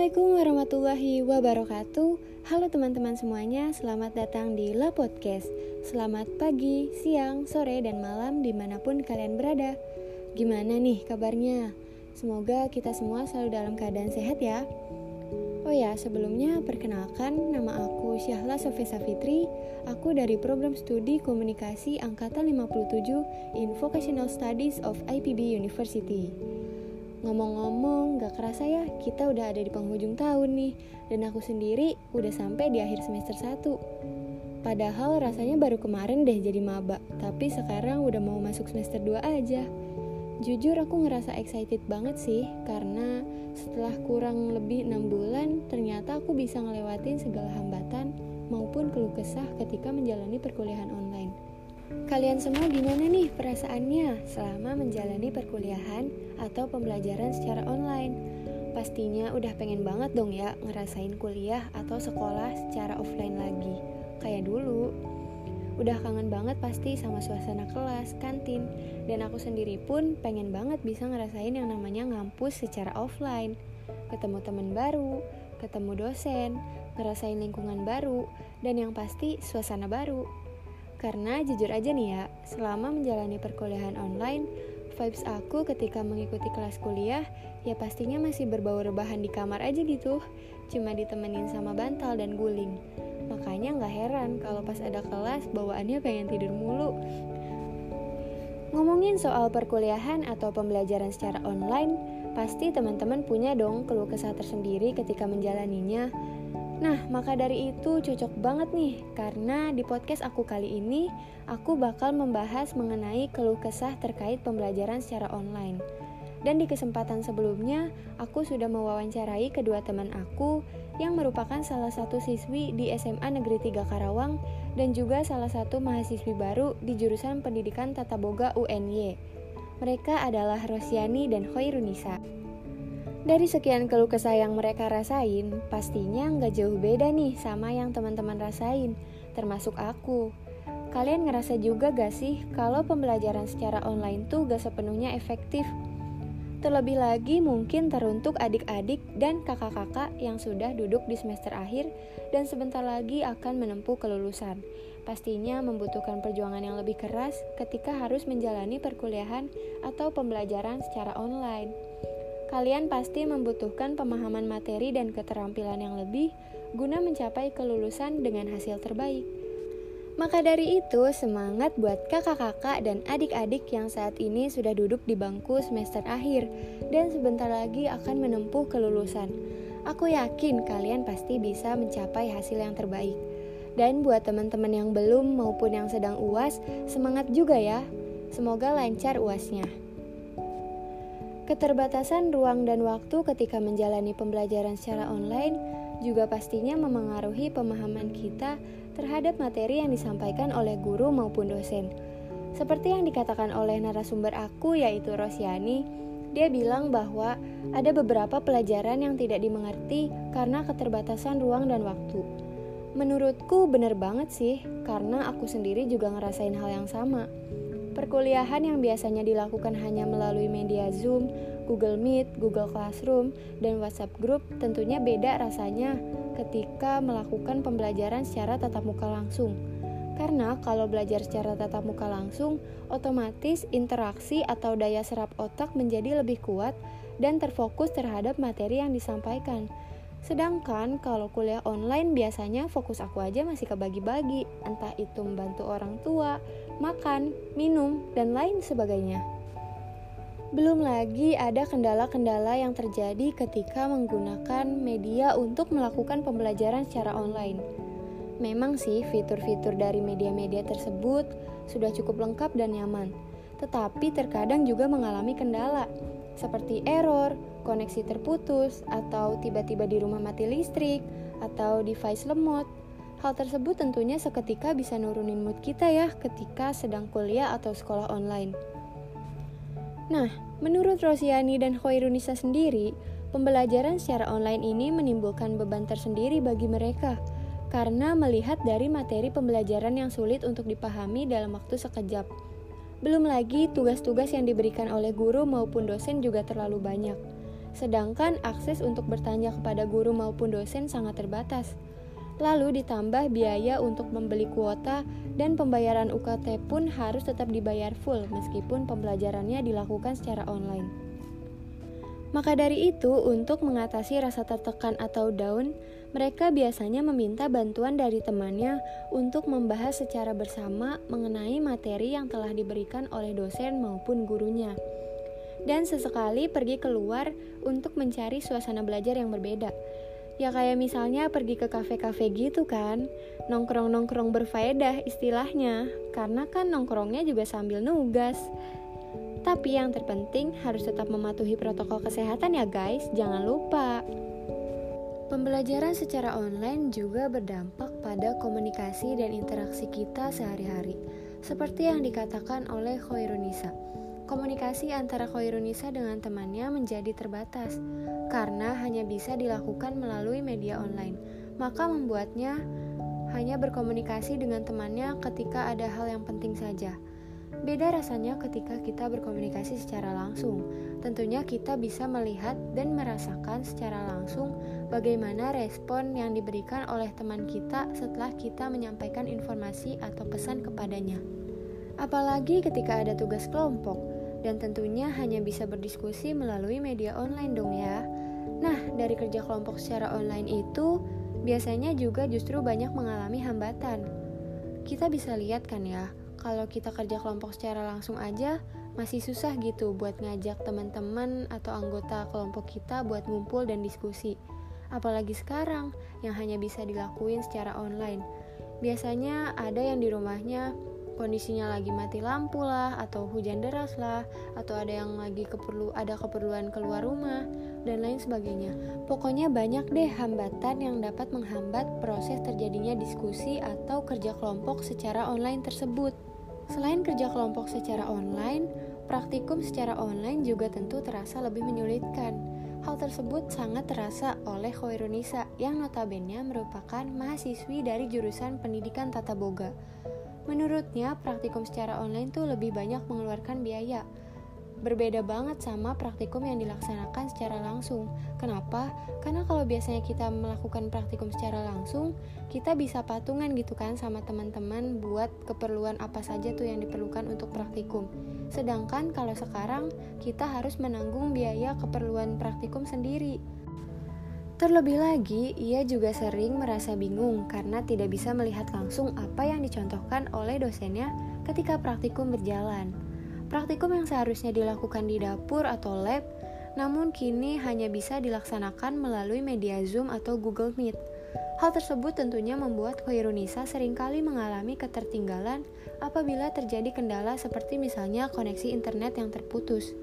Assalamualaikum warahmatullahi wabarakatuh. Halo teman-teman semuanya, selamat datang di La Podcast. Selamat pagi, siang, sore, dan malam di mana pun kalian berada. Gimana nih kabarnya? Semoga kita semua selalu dalam keadaan sehat ya. Oh ya, sebelumnya perkenalkan nama aku Syahla Sofesa Fitri Aku dari program studi komunikasi Angkatan 57 in Vocational Studies of IPB University Ngomong-ngomong, gak kerasa ya, kita udah ada di penghujung tahun nih, dan aku sendiri udah sampai di akhir semester 1. Padahal rasanya baru kemarin deh jadi maba, tapi sekarang udah mau masuk semester 2 aja. Jujur aku ngerasa excited banget sih, karena setelah kurang lebih 6 bulan, ternyata aku bisa ngelewatin segala hambatan maupun keluh kesah ketika menjalani perkuliahan online. Kalian semua gimana nih perasaannya selama menjalani perkuliahan atau pembelajaran secara online? Pastinya udah pengen banget dong ya ngerasain kuliah atau sekolah secara offline lagi, kayak dulu. Udah kangen banget pasti sama suasana kelas, kantin, dan aku sendiri pun pengen banget bisa ngerasain yang namanya ngampus secara offline. Ketemu teman baru, ketemu dosen, ngerasain lingkungan baru, dan yang pasti suasana baru. Karena jujur aja nih ya, selama menjalani perkuliahan online, vibes aku ketika mengikuti kelas kuliah ya pastinya masih berbau rebahan di kamar aja gitu, cuma ditemenin sama bantal dan guling. Makanya nggak heran kalau pas ada kelas bawaannya pengen tidur mulu. Ngomongin soal perkuliahan atau pembelajaran secara online, pasti teman-teman punya dong keluh kesah tersendiri ketika menjalaninya. Nah, maka dari itu cocok banget nih, karena di podcast aku kali ini, aku bakal membahas mengenai keluh kesah terkait pembelajaran secara online. Dan di kesempatan sebelumnya, aku sudah mewawancarai kedua teman aku yang merupakan salah satu siswi di SMA Negeri 3 Karawang dan juga salah satu mahasiswi baru di jurusan Pendidikan Tata Boga UNY. Mereka adalah Rosiani dan Hoirunisa. Dari sekian keluh kesah yang mereka rasain, pastinya nggak jauh beda nih sama yang teman-teman rasain, termasuk aku. Kalian ngerasa juga gak sih kalau pembelajaran secara online tuh gak sepenuhnya efektif? Terlebih lagi mungkin teruntuk adik-adik dan kakak-kakak yang sudah duduk di semester akhir dan sebentar lagi akan menempuh kelulusan. Pastinya membutuhkan perjuangan yang lebih keras ketika harus menjalani perkuliahan atau pembelajaran secara online kalian pasti membutuhkan pemahaman materi dan keterampilan yang lebih guna mencapai kelulusan dengan hasil terbaik. Maka dari itu, semangat buat kakak-kakak dan adik-adik yang saat ini sudah duduk di bangku semester akhir dan sebentar lagi akan menempuh kelulusan. Aku yakin kalian pasti bisa mencapai hasil yang terbaik. Dan buat teman-teman yang belum maupun yang sedang UAS, semangat juga ya. Semoga lancar UASnya. Keterbatasan ruang dan waktu ketika menjalani pembelajaran secara online juga pastinya memengaruhi pemahaman kita terhadap materi yang disampaikan oleh guru maupun dosen. Seperti yang dikatakan oleh narasumber aku yaitu Rosiani, dia bilang bahwa ada beberapa pelajaran yang tidak dimengerti karena keterbatasan ruang dan waktu. Menurutku benar banget sih, karena aku sendiri juga ngerasain hal yang sama. Perkuliahan yang biasanya dilakukan hanya melalui media Zoom, Google Meet, Google Classroom, dan WhatsApp Group tentunya beda rasanya ketika melakukan pembelajaran secara tatap muka langsung. Karena kalau belajar secara tatap muka langsung, otomatis interaksi atau daya serap otak menjadi lebih kuat dan terfokus terhadap materi yang disampaikan. Sedangkan kalau kuliah online biasanya fokus aku aja masih kebagi-bagi, entah itu membantu orang tua, makan, minum, dan lain sebagainya. Belum lagi ada kendala-kendala yang terjadi ketika menggunakan media untuk melakukan pembelajaran secara online. Memang sih fitur-fitur dari media-media tersebut sudah cukup lengkap dan nyaman, tetapi terkadang juga mengalami kendala seperti error, koneksi terputus, atau tiba-tiba di rumah mati listrik, atau device lemot. Hal tersebut tentunya seketika bisa nurunin mood kita ya ketika sedang kuliah atau sekolah online. Nah, menurut Rosiani dan Khairunisa sendiri, pembelajaran secara online ini menimbulkan beban tersendiri bagi mereka karena melihat dari materi pembelajaran yang sulit untuk dipahami dalam waktu sekejap. Belum lagi tugas-tugas yang diberikan oleh guru maupun dosen juga terlalu banyak. sedangkan akses untuk bertanya kepada guru maupun dosen sangat terbatas. Lalu ditambah biaya untuk membeli kuota dan pembayaran UKT pun harus tetap dibayar full meskipun pembelajarannya dilakukan secara online. Maka dari itu, untuk mengatasi rasa tertekan atau down, mereka biasanya meminta bantuan dari temannya untuk membahas secara bersama mengenai materi yang telah diberikan oleh dosen maupun gurunya. Dan sesekali pergi keluar untuk mencari suasana belajar yang berbeda Ya kayak misalnya pergi ke kafe-kafe gitu kan. Nongkrong-nongkrong berfaedah istilahnya. Karena kan nongkrongnya juga sambil nugas. Tapi yang terpenting harus tetap mematuhi protokol kesehatan ya guys. Jangan lupa. Pembelajaran secara online juga berdampak pada komunikasi dan interaksi kita sehari-hari. Seperti yang dikatakan oleh Khairunisa komunikasi antara Khairunisa dengan temannya menjadi terbatas karena hanya bisa dilakukan melalui media online. Maka membuatnya hanya berkomunikasi dengan temannya ketika ada hal yang penting saja. Beda rasanya ketika kita berkomunikasi secara langsung. Tentunya kita bisa melihat dan merasakan secara langsung bagaimana respon yang diberikan oleh teman kita setelah kita menyampaikan informasi atau pesan kepadanya. Apalagi ketika ada tugas kelompok, dan tentunya hanya bisa berdiskusi melalui media online dong ya. Nah, dari kerja kelompok secara online itu biasanya juga justru banyak mengalami hambatan. Kita bisa lihat kan ya, kalau kita kerja kelompok secara langsung aja masih susah gitu buat ngajak teman-teman atau anggota kelompok kita buat ngumpul dan diskusi. Apalagi sekarang yang hanya bisa dilakuin secara online. Biasanya ada yang di rumahnya kondisinya lagi mati lampu lah atau hujan deras lah atau ada yang lagi keperlu ada keperluan keluar rumah dan lain sebagainya. Pokoknya banyak deh hambatan yang dapat menghambat proses terjadinya diskusi atau kerja kelompok secara online tersebut. Selain kerja kelompok secara online, praktikum secara online juga tentu terasa lebih menyulitkan. Hal tersebut sangat terasa oleh Khairunisa yang notabene merupakan mahasiswi dari jurusan pendidikan tata boga. Menurutnya, praktikum secara online tuh lebih banyak mengeluarkan biaya. Berbeda banget sama praktikum yang dilaksanakan secara langsung. Kenapa? Karena kalau biasanya kita melakukan praktikum secara langsung, kita bisa patungan gitu kan sama teman-teman buat keperluan apa saja tuh yang diperlukan untuk praktikum. Sedangkan kalau sekarang kita harus menanggung biaya keperluan praktikum sendiri. Terlebih lagi, ia juga sering merasa bingung karena tidak bisa melihat langsung apa yang dicontohkan oleh dosennya ketika praktikum berjalan. Praktikum yang seharusnya dilakukan di dapur atau lab, namun kini hanya bisa dilaksanakan melalui media Zoom atau Google Meet. Hal tersebut tentunya membuat Khairunisa sering kali mengalami ketertinggalan apabila terjadi kendala seperti misalnya koneksi internet yang terputus.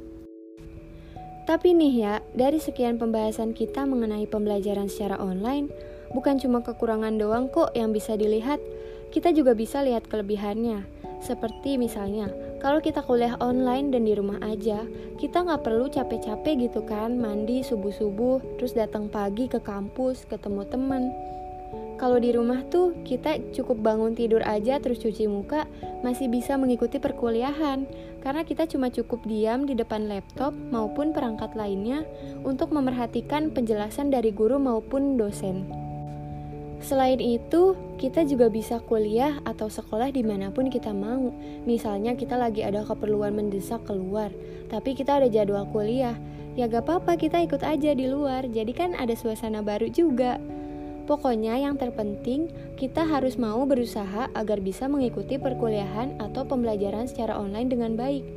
Tapi nih ya, dari sekian pembahasan kita mengenai pembelajaran secara online, bukan cuma kekurangan doang kok yang bisa dilihat, kita juga bisa lihat kelebihannya. Seperti misalnya, kalau kita kuliah online dan di rumah aja, kita nggak perlu capek-capek gitu kan, mandi subuh-subuh, terus datang pagi ke kampus, ketemu temen. Kalau di rumah tuh kita cukup bangun tidur aja terus cuci muka masih bisa mengikuti perkuliahan karena kita cuma cukup diam di depan laptop maupun perangkat lainnya untuk memerhatikan penjelasan dari guru maupun dosen. Selain itu, kita juga bisa kuliah atau sekolah di mana pun kita mau. Misalnya kita lagi ada keperluan mendesak keluar, tapi kita ada jadwal kuliah. Ya gak apa-apa kita ikut aja di luar, jadi kan ada suasana baru juga. Pokoknya yang terpenting, kita harus mau berusaha agar bisa mengikuti perkuliahan atau pembelajaran secara online dengan baik.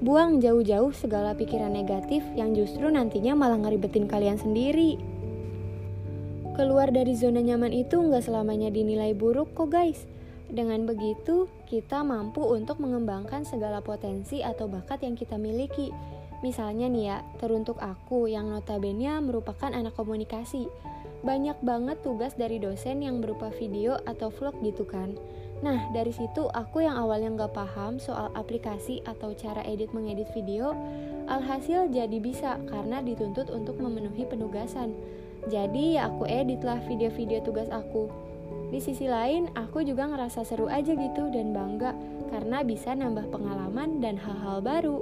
Buang jauh-jauh segala pikiran negatif yang justru nantinya malah ngeribetin kalian sendiri. Keluar dari zona nyaman itu nggak selamanya dinilai buruk kok guys. Dengan begitu, kita mampu untuk mengembangkan segala potensi atau bakat yang kita miliki. Misalnya nih ya, teruntuk aku yang notabene merupakan anak komunikasi banyak banget tugas dari dosen yang berupa video atau vlog gitu kan. Nah, dari situ aku yang awalnya nggak paham soal aplikasi atau cara edit mengedit video, alhasil jadi bisa karena dituntut untuk memenuhi penugasan. Jadi ya aku editlah video-video tugas aku. Di sisi lain, aku juga ngerasa seru aja gitu dan bangga karena bisa nambah pengalaman dan hal-hal baru.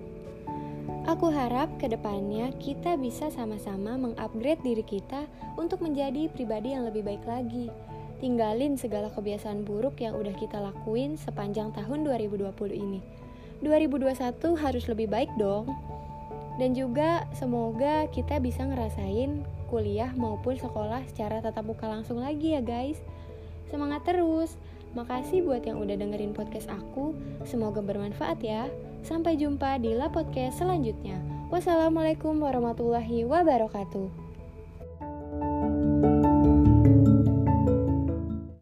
Aku harap ke depannya kita bisa sama-sama mengupgrade diri kita untuk menjadi pribadi yang lebih baik lagi. Tinggalin segala kebiasaan buruk yang udah kita lakuin sepanjang tahun 2020 ini. 2021 harus lebih baik dong. Dan juga semoga kita bisa ngerasain kuliah maupun sekolah secara tatap muka langsung lagi ya guys. Semangat terus. Makasih buat yang udah dengerin podcast aku. Semoga bermanfaat ya. Sampai jumpa di La Podcast selanjutnya. Wassalamualaikum warahmatullahi wabarakatuh.